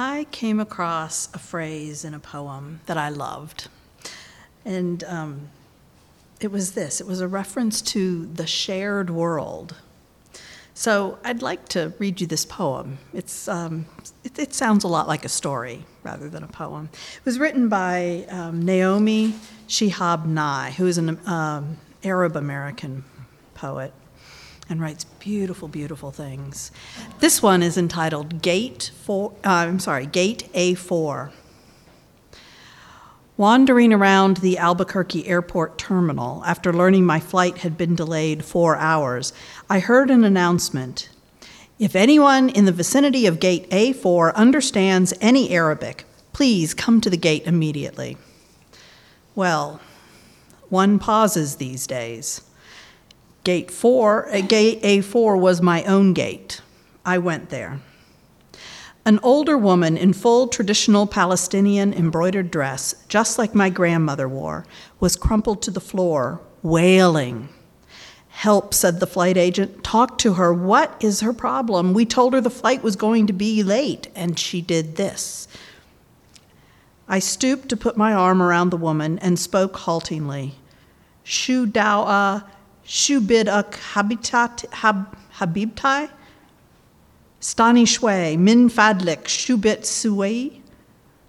I came across a phrase in a poem that I loved. And um, it was this it was a reference to the shared world. So I'd like to read you this poem. It's, um, it, it, sounds a lot like a story rather than a poem. It was written by um, Naomi Shihab Nye, who is an um, Arab American poet and writes beautiful, beautiful things. This one is entitled Gate Four. Uh, I'm sorry, Gate A4. Wandering around the Albuquerque airport terminal after learning my flight had been delayed four hours, I heard an announcement. If anyone in the vicinity of Gate A4 understands any Arabic, please come to the gate immediately. Well, one pauses these days. Gate 4, uh, gate A4 was my own gate. I went there. An older woman in full traditional Palestinian embroidered dress, just like my grandmother wore, was crumpled to the floor, wailing. Help, said the flight agent. Talk to her. What is her problem? We told her the flight was going to be late, and she did this. I stooped to put my arm around the woman and spoke haltingly. Shu dawa Shubiduk Habitat Hab, Habibtai, Stani Shwe, Min Fadlik, Shubit Suwei.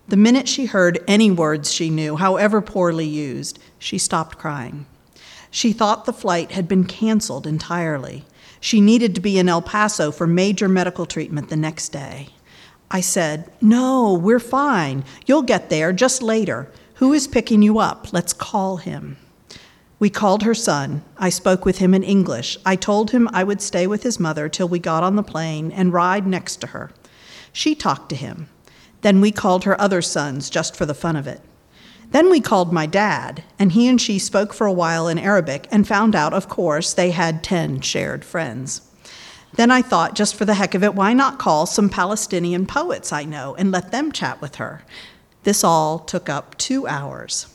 The minute she heard any words she knew, however poorly used, she stopped crying. She thought the flight had been canceled entirely. She needed to be in El Paso for major medical treatment the next day. I said, No, we're fine. You'll get there just later. Who is picking you up? Let's call him. We called her son. I spoke with him in English. I told him I would stay with his mother till we got on the plane and ride next to her. She talked to him. Then we called her other sons just for the fun of it. Then we called my dad, and he and she spoke for a while in Arabic and found out, of course, they had 10 shared friends. Then I thought, just for the heck of it, why not call some Palestinian poets I know and let them chat with her? This all took up two hours.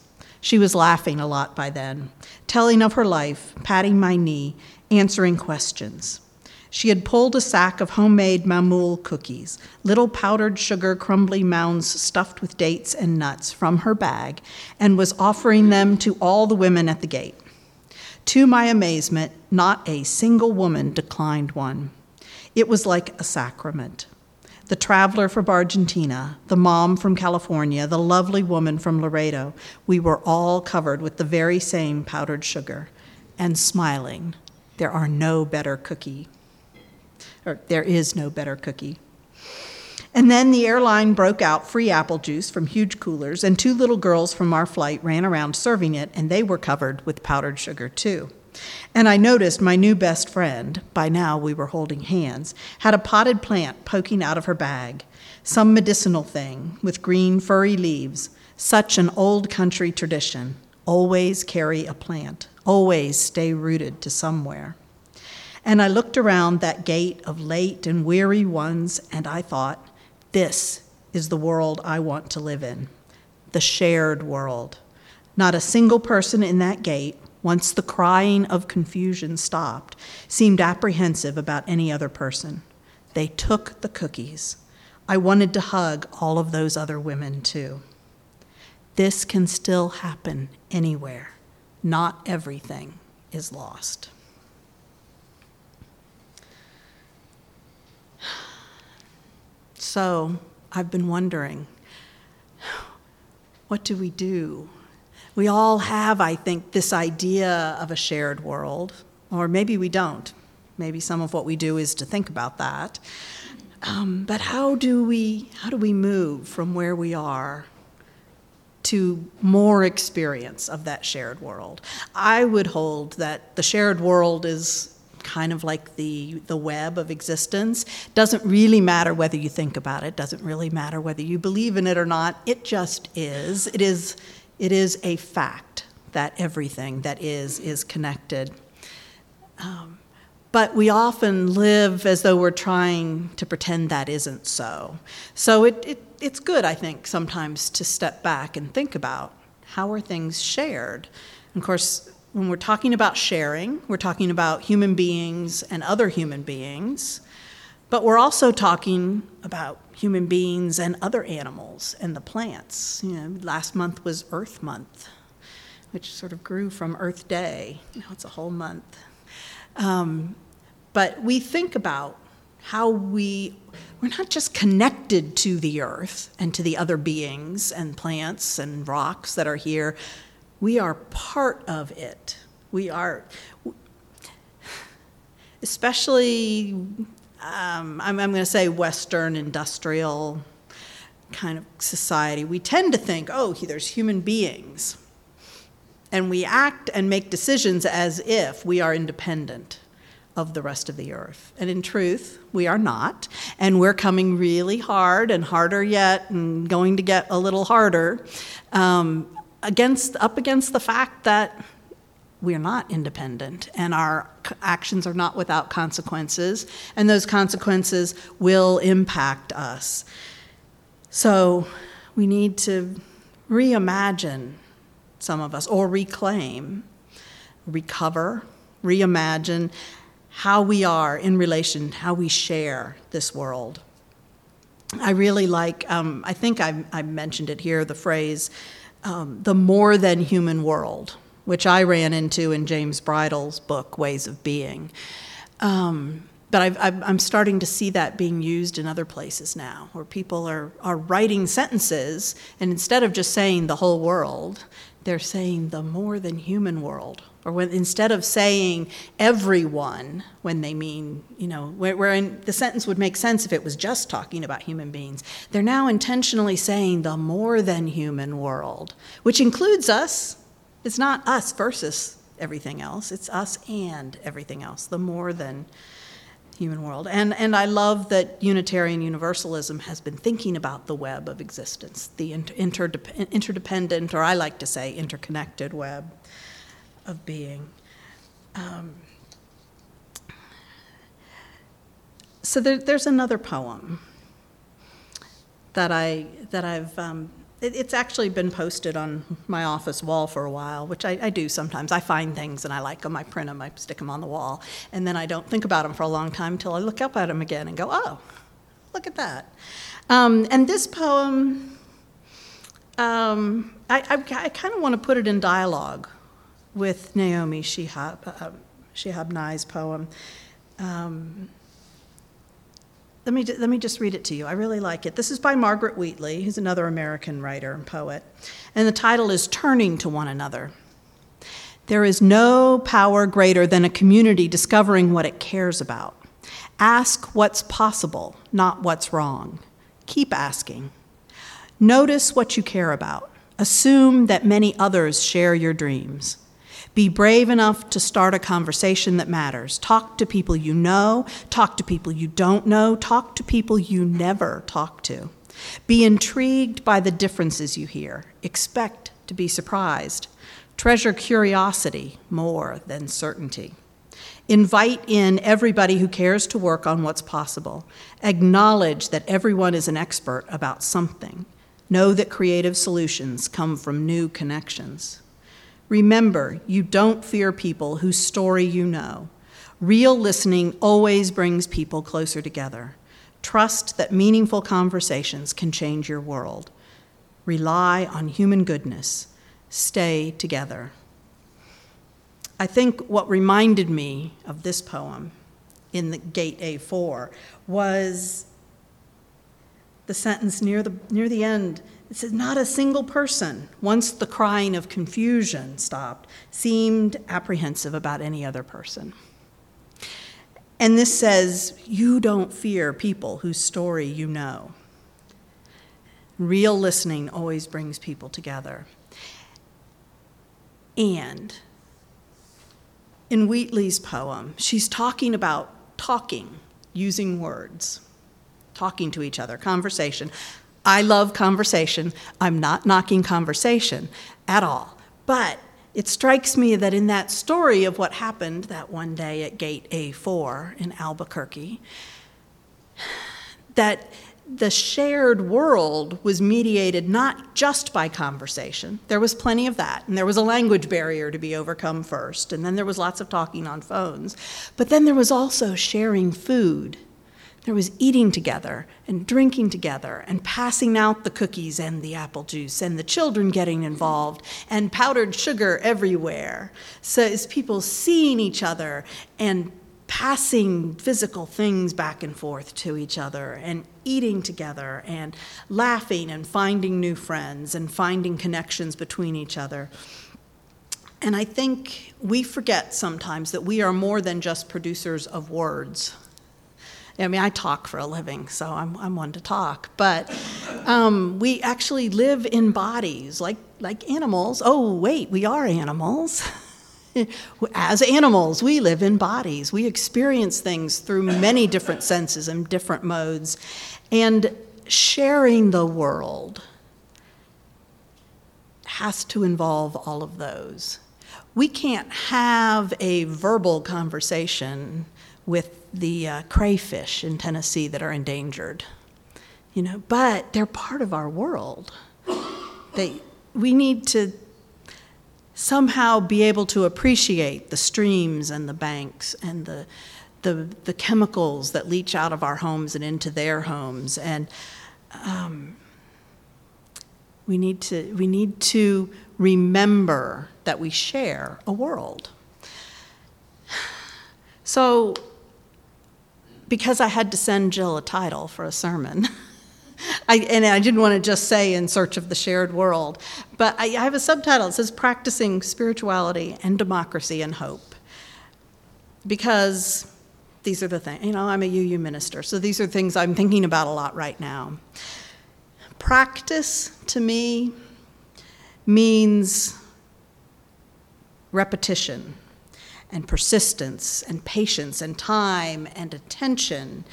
She was laughing a lot by then, telling of her life, patting my knee, answering questions. She had pulled a sack of homemade mamoul cookies, little powdered sugar crumbly mounds stuffed with dates and nuts, from her bag, and was offering them to all the women at the gate. To my amazement, not a single woman declined one. It was like a sacrament the traveler from Argentina, the mom from California, the lovely woman from Laredo, we were all covered with the very same powdered sugar and smiling. There are no better cookie, or there is no better cookie. And then the airline broke out free apple juice from huge coolers, and two little girls from our flight ran around serving it, and they were covered with powdered sugar too. And I noticed my new best friend, by now we were holding hands, had a potted plant poking out of her bag, some medicinal thing with green furry leaves, such an old country tradition. Always carry a plant, always stay rooted to somewhere. And I looked around that gate of late and weary ones, and I thought, this is the world I want to live in the shared world. Not a single person in that gate once the crying of confusion stopped, seemed apprehensive about any other person. They took the cookies. I wanted to hug all of those other women too. This can still happen anywhere. Not everything is lost. So I've been wondering what do we do we all have, I think, this idea of a shared world, or maybe we don't. Maybe some of what we do is to think about that. Um, but how do we how do we move from where we are to more experience of that shared world? I would hold that the shared world is kind of like the the web of existence. Doesn't really matter whether you think about it. Doesn't really matter whether you believe in it or not. It just is. It is it is a fact that everything that is is connected. Um, but we often live as though we're trying to pretend that isn't so. So it, it, it's good, I think, sometimes to step back and think about how are things shared. And of course, when we're talking about sharing, we're talking about human beings and other human beings. But we're also talking about human beings and other animals and the plants. You know, last month was Earth Month, which sort of grew from Earth Day. Now it's a whole month. Um, but we think about how we we're not just connected to the earth and to the other beings and plants and rocks that are here we are part of it we are especially um, I'm, I'm going to say western industrial kind of society we tend to think oh there's human beings and we act and make decisions as if we are independent of the rest of the earth. And in truth, we are not. And we're coming really hard and harder yet, and going to get a little harder um, against, up against the fact that we're not independent and our actions are not without consequences, and those consequences will impact us. So we need to reimagine some of us, or reclaim, recover, reimagine how we are in relation, how we share this world. I really like, um, I think I, I, mentioned it here, the phrase, um, the more than human world, which I ran into in James Bridle's book, Ways of Being. Um, but i am starting to see that being used in other places now, where people are, are writing sentences, and instead of just saying the whole world, they're saying the more than human world or when, instead of saying everyone when they mean, you know, where, where in, the sentence would make sense if it was just talking about human beings, they're now intentionally saying the more than human world, which includes us. It's not us versus everything else, it's us and everything else, the more than human world. And, and I love that Unitarian Universalism has been thinking about the web of existence, the inter- interdependent, or I like to say interconnected web of being. Um, so there, there's another poem that I that I've um, it, it's actually been posted on my office wall for a while, which I, I, do sometimes. I find things and I like them, I print them, I stick them on the wall, and then I don't think about them for a long time until I look up at them again and go, oh, look at that. Um, and this poem, um, I, I, I kind of want to put it in dialogue with Naomi Shihab, uh, Shihab Nye's poem. Um, let me, let me just read it to you. I really like it. This is by Margaret Wheatley, who's another American writer and poet. And the title is Turning to One Another. There is no power greater than a community discovering what it cares about. Ask what's possible, not what's wrong. Keep asking. Notice what you care about. Assume that many others share your dreams. Be brave enough to start a conversation that matters. Talk to people you know, talk to people you don't know, talk to people you never talk to. Be intrigued by the differences you hear. Expect to be surprised. Treasure curiosity more than certainty. Invite in everybody who cares to work on what's possible. Acknowledge that everyone is an expert about something. Know that creative solutions come from new connections. Remember, you don't fear people whose story you know. Real listening always brings people closer together. Trust that meaningful conversations can change your world. Rely on human goodness. Stay together. I think what reminded me of this poem in the Gate A4 was the sentence near the, near the end it says, Not a single person, once the crying of confusion stopped, seemed apprehensive about any other person. And this says, You don't fear people whose story you know. Real listening always brings people together. And in Wheatley's poem, she's talking about talking, using words, talking to each other, conversation. I love conversation. I'm not knocking conversation at all. But it strikes me that in that story of what happened that one day at Gate A4 in Albuquerque, that the shared world was mediated not just by conversation. There was plenty of that, and there was a language barrier to be overcome first, and then there was lots of talking on phones. But then there was also sharing food There was eating together and drinking together and passing out the cookies and the apple juice and the children getting involved and powdered sugar everywhere. So it's people seeing each other and passing physical things back and forth to each other and eating together and laughing and finding new friends and finding connections between each other. And I think we forget sometimes that we are more than just producers of words. I mean, I talk for a living, so I'm, I'm one to talk. But um, we actually live in bodies like, like animals. Oh, wait, we are animals. As animals, we live in bodies. We experience things through many different senses and different modes. And sharing the world has to involve all of those. We can't have a verbal conversation with the uh, crayfish in Tennessee that are endangered, you know, but they're part of our world. They, we need to somehow be able to appreciate the streams and the banks and the, the, the chemicals that leach out of our homes and into their homes. And um, we, need to, we need to remember that we share a world. So, because I had to send Jill a title for a sermon, I, and I didn't want to just say in search of the shared world, but I, I have a subtitle. It says Practicing Spirituality and Democracy and Hope. Because these are the things, you know, I'm a UU minister, so these are things I'm thinking about a lot right now. Practice to me means repetition and persistence and patience and time and attention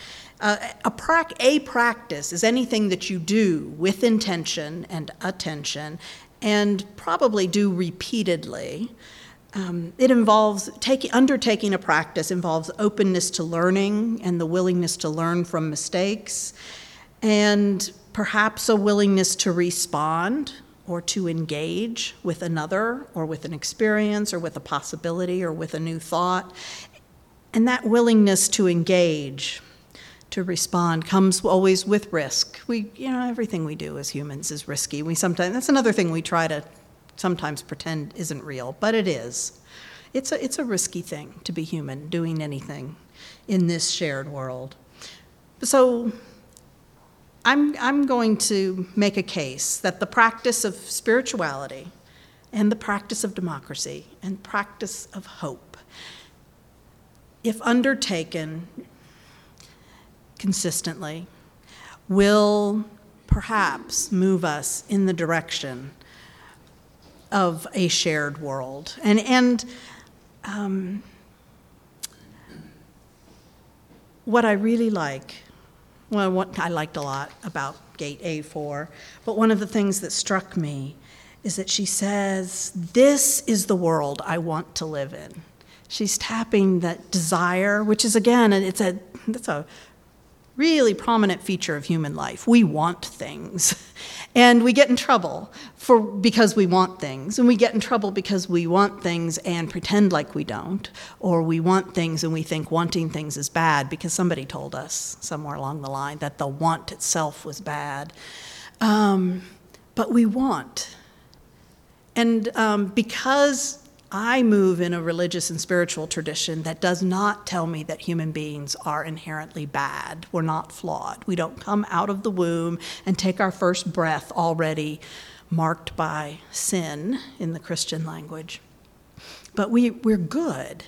uh, a, pra- a practice is anything that you do with intention and attention and probably do repeatedly. Um, it involves taking, undertaking a practice involves openness to learning and the willingness to learn from mistakes, and perhaps a willingness to respond or to engage with another or with an experience or with a possibility or with a new thought. And that willingness to engage to respond comes always with risk. We, you know, everything we do as humans is risky. We sometimes that's another thing we try to sometimes pretend isn't real, but it is. It's a it's a risky thing to be human, doing anything in this shared world. So I'm I'm going to make a case that the practice of spirituality and the practice of democracy and practice of hope if undertaken consistently will perhaps move us in the direction of a shared world. And, and um, what I really like, well, what I liked a lot about Gate A4, but one of the things that struck me is that she says, This is the world I want to live in. She's tapping that desire, which is again, it's a, it's a really prominent feature of human life. We want things. And we get in trouble for because we want things. And we get in trouble because we want things and pretend like we don't. Or we want things and we think wanting things is bad because somebody told us somewhere along the line that the want itself was bad. Um, but we want. And um, because I move in a religious and spiritual tradition that does not tell me that human beings are inherently bad. We're not flawed. We don't come out of the womb and take our first breath already marked by sin in the Christian language. But we, we're good.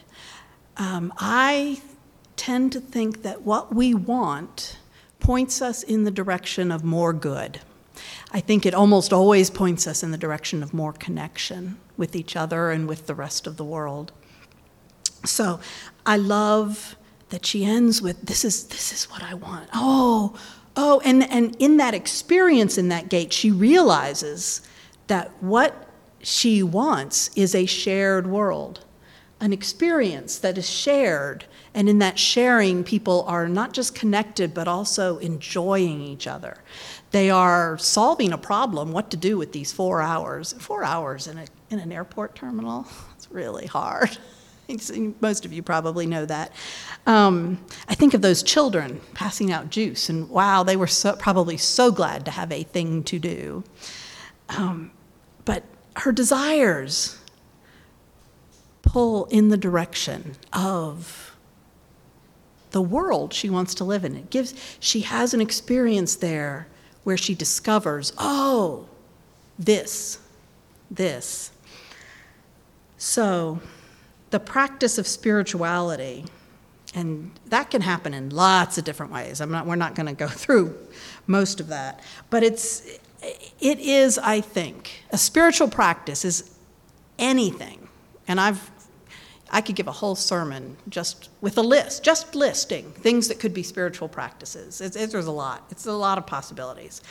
Um, I tend to think that what we want points us in the direction of more good. I think it almost always points us in the direction of more connection with each other and with the rest of the world. So I love that she ends with this is this is what I want. Oh, oh, and, and in that experience in that gate, she realizes that what she wants is a shared world, an experience that is shared. And in that sharing, people are not just connected, but also enjoying each other. They are solving a problem, what to do with these four hours. Four hours in, a, in an airport terminal, it's really hard. Most of you probably know that. Um, I think of those children passing out juice, and wow, they were so, probably so glad to have a thing to do. Um, but her desires pull in the direction of the world she wants to live in. It gives, she has an experience there where she discovers, oh, this, this. So, the practice of spirituality, and that can happen in lots of different ways. I'm not, we're not going to go through most of that, but it's, it is, I think, a spiritual practice is anything, and I've I could give a whole sermon just with a list, just listing things that could be spiritual practices. It's, there's a lot. It's a lot of possibilities.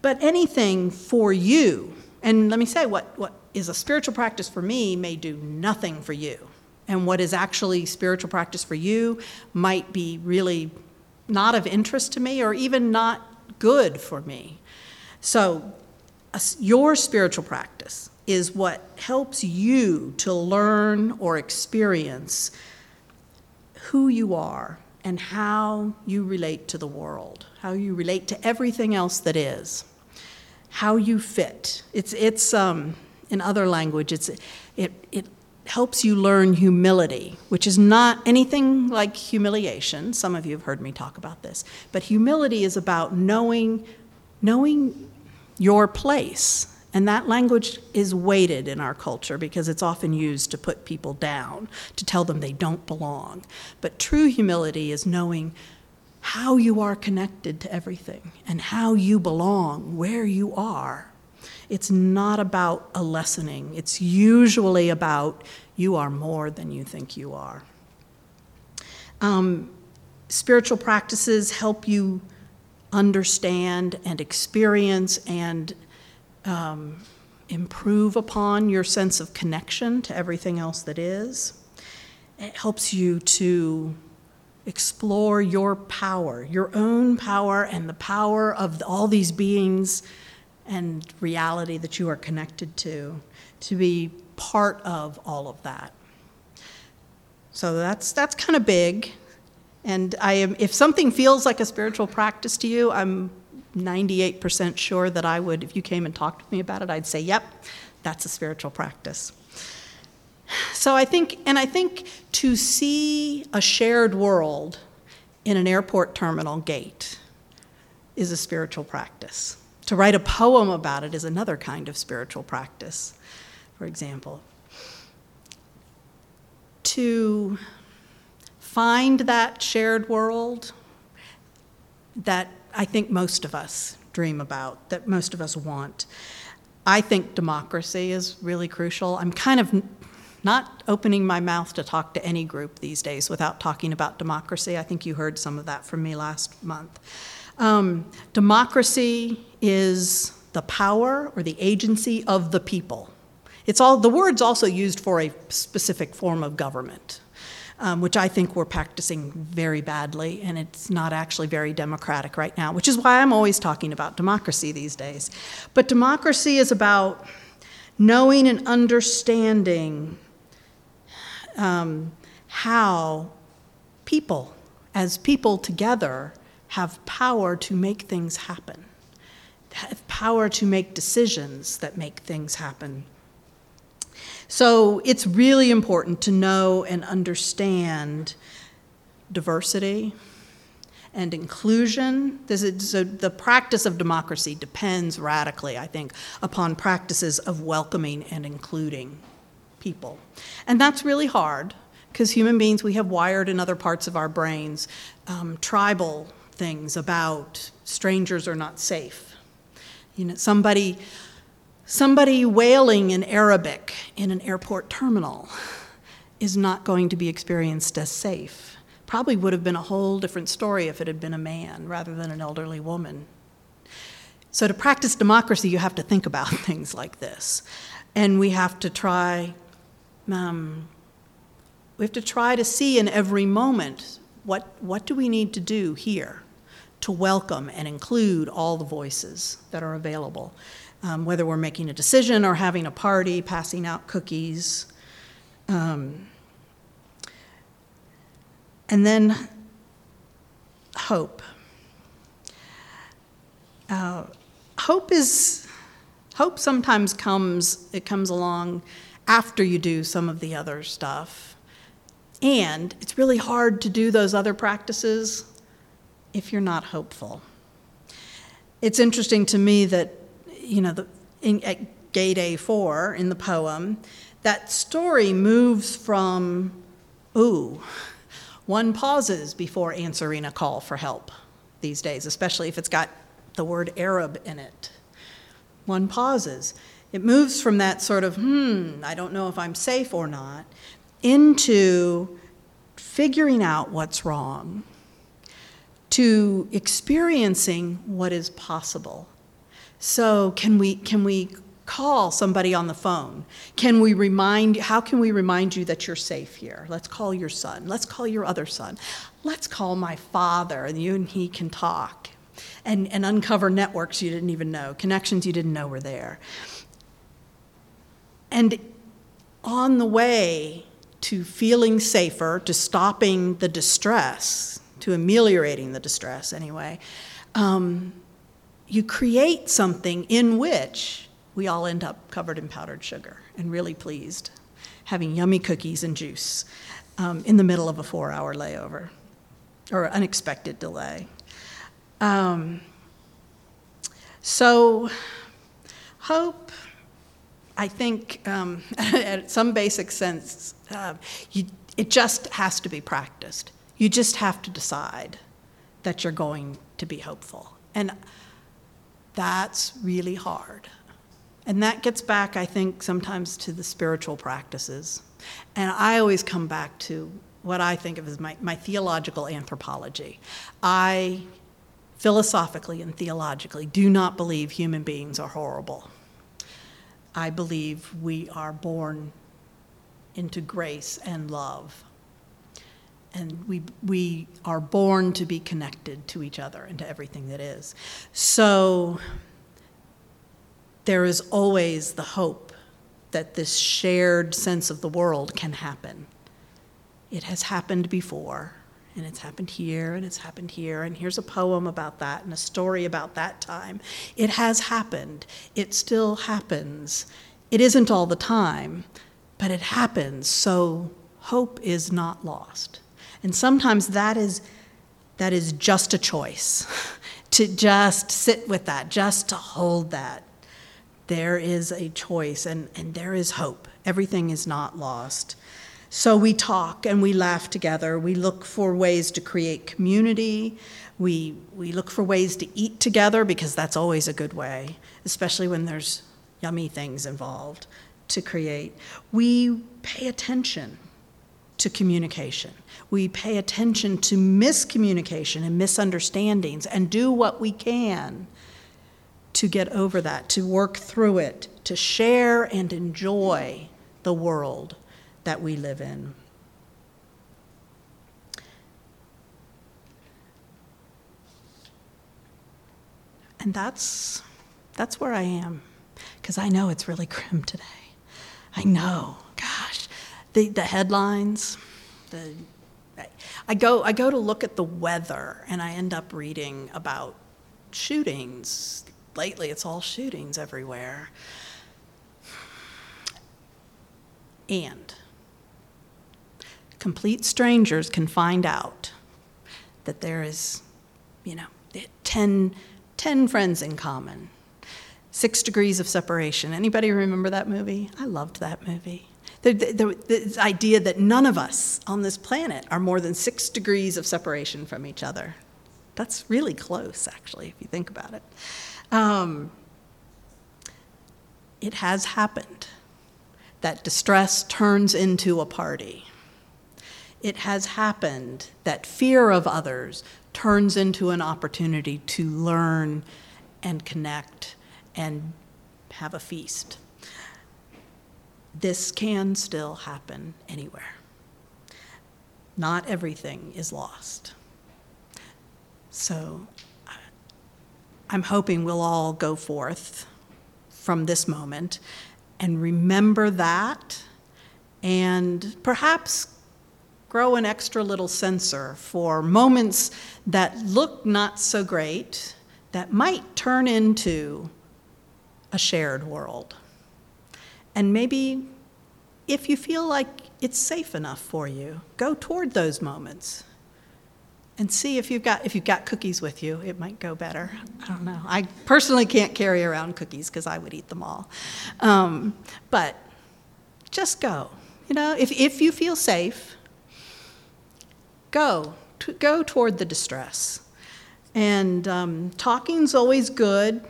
But anything for you, and let me say what, what is a spiritual practice for me may do nothing for you. And what is actually spiritual practice for you might be really not of interest to me or even not good for me. So, your spiritual practice is what helps you to learn or experience who you are and how you relate to the world, how you relate to everything else that is, how you fit. It's, it's um, in other language, it's, it, it helps you learn humility, which is not anything like humiliation. Some of you have heard me talk about this. But humility is about knowing, knowing your place and that language is weighted in our culture because it's often used to put people down, to tell them they don't belong. But true humility is knowing how you are connected to everything and how you belong where you are. It's not about a lessening, it's usually about you are more than you think you are. Um, spiritual practices help you understand and experience and um, improve upon your sense of connection to everything else that is. It helps you to explore your power, your own power, and the power of all these beings and reality that you are connected to, to be part of all of that. So that's, that's kind of big. And I am, if something feels like a spiritual practice to you, I'm 98% sure that I would, if you came and talked to me about it, I'd say, yep, that's a spiritual practice. So I think, and I think to see a shared world in an airport terminal gate is a spiritual practice. To write a poem about it is another kind of spiritual practice, for example. To find that shared world that I think most of us dream about, that most of us want. I think democracy is really crucial. I'm kind of not opening my mouth to talk to any group these days without talking about democracy. I think you heard some of that from me last month. Um, democracy is the power or the agency of the people. It's all the word's also used for a specific form of government um, which I think we're practicing very badly, and it's not actually very democratic right now, which is why I'm always talking about democracy these days. But democracy is about knowing and understanding um, how people, as people together, have power to make things happen, have power to make decisions that make things happen. So it's really important to know and understand diversity and inclusion. Is, so the practice of democracy depends radically, I think, upon practices of welcoming and including people. And that's really hard because human beings, we have wired in other parts of our brains um, tribal things about strangers are not safe. You know, somebody Somebody wailing in Arabic in an airport terminal is not going to be experienced as safe. Probably would have been a whole different story if it had been a man rather than an elderly woman. So, to practice democracy, you have to think about things like this. And we have to try, um, we have to try to see in every moment what, what do we need to do here to welcome and include all the voices that are available um, whether we're making a decision or having a party, passing out cookies. Um, And then hope. Uh, hope is hope sometimes comes it comes along after you do some of the other stuff and it's really hard to do those other practices if you're not hopeful it's interesting to me that you know the, in, at gate a4 in the poem that story moves from ooh one pauses before answering a call for help these days especially if it's got the word Arab in it. One pauses. It moves from that sort of, hmm, I don't know if I'm safe or not, into figuring out what's wrong, to experiencing what is possible. So, can we, can we call somebody on the phone? Can we remind how can we remind you that you're safe here? Let's call your son. Let's call your other son. Let's call my father and you and he can talk and, and uncover networks you didn't even know, connections you didn't know were there. And on the way to feeling safer, to stopping the distress, to ameliorating the distress anyway, um, you create something in which we all end up covered in powdered sugar and really pleased, having yummy cookies and juice um, in the middle of a four hour layover or unexpected delay. Um, so, hope, I think, um, at some basic sense, uh, you, it just has to be practiced. You just have to decide that you're going to be hopeful. And that's really hard. And that gets back, I think, sometimes to the spiritual practices. And I always come back to what I think of as my, my theological anthropology. I philosophically and theologically, do not believe human beings are horrible. I believe we are born into grace and love. And we, we are born to be connected to each other and to everything that is. So there is always the hope that this shared sense of the world can happen. It has happened before and it's happened here and it's happened here and here's a poem about that and a story about that time it has happened it still happens it isn't all the time but it happens so hope is not lost and sometimes that is that is just a choice to just sit with that just to hold that there is a choice and, and there is hope everything is not lost so we talk and we laugh together. We look for ways to create community. We, we look for ways to eat together because that's always a good way, especially when there's yummy things involved to create. We pay attention to communication. We pay attention to miscommunication and misunderstandings and do what we can to get over that, to work through it, to share and enjoy the world that we live in. And that's, that's where I am, because I know it's really grim today. I know, gosh, the, the headlines, the, I go, I go to look at the weather and I end up reading about shootings. Lately, it's all shootings everywhere. And complete strangers can find out that there is, you know, 10, 10 friends in common, six degrees of separation. Anybody remember that movie? I loved that movie. The, the, the, idea that none of us on this planet are more than six degrees of separation from each other. That's really close, actually, if you think about it. Um, it has happened that distress turns into a party it has happened that fear of others turns into an opportunity to learn and connect and have a feast. This can still happen anywhere. Not everything is lost. So I'm hoping we'll all go forth from this moment and remember that and perhaps grow an extra little sensor for moments that look not so great, that might turn into a shared world. And maybe if you feel like it's safe enough for you, go toward those moments and see if you've got if you've got cookies with you it might go better. I don't know. I personally can't carry around cookies because i would eat them all. Um, but just go you know if, if you feel safe go to, go toward the distress. And um, talking's always good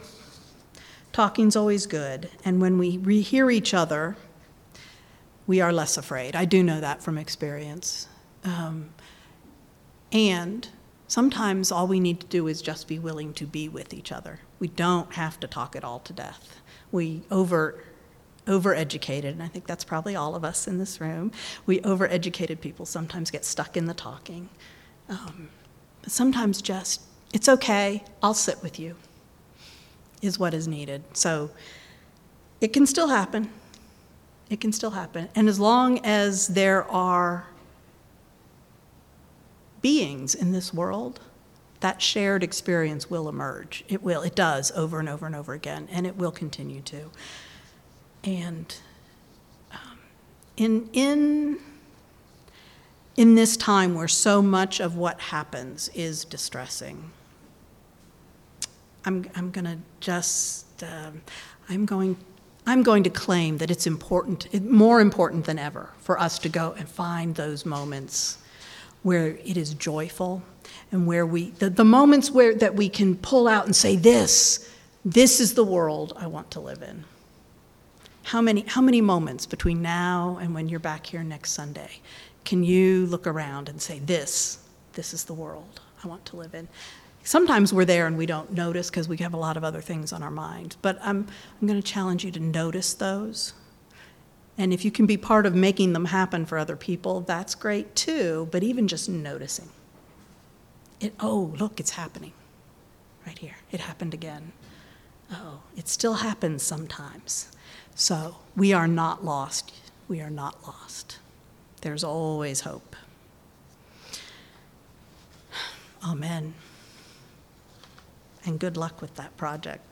talking's always good and when we re- hear each other we are less afraid i do know that from experience um, and sometimes all we need to do is just be willing to be with each other. We don't have to talk it all to death. We over overeducated, and I think that's probably all of us in this room. We overeducated people sometimes get stuck in the talking. Um, but sometimes just, it's okay, I'll sit with you, is what is needed. So it can still happen. It can still happen. And as long as there are beings in this world, that shared experience will emerge. It will, it does over and over and over again, and it will continue to. And um, in, in, in this time where so much of what happens is distressing, I'm, I'm going to just, um, I'm going I'm going to claim that it's important, more important than ever, for us to go and find those moments where it is joyful and where we the, the moments where that we can pull out and say this this is the world i want to live in. How many how many moments between now and when you're back here next sunday can you look around and say this this is the world i want to live in sometimes we're there and we don't notice because we have a lot of other things on our mind but i'm, I'm going to challenge you to notice those and if you can be part of making them happen for other people, that's great too, but even just noticing. It, oh, look, it's happening right here. It happened again. Oh, it still happens sometimes. So we are not lost. We are not lost. There's always hope. Amen. And good luck with that project.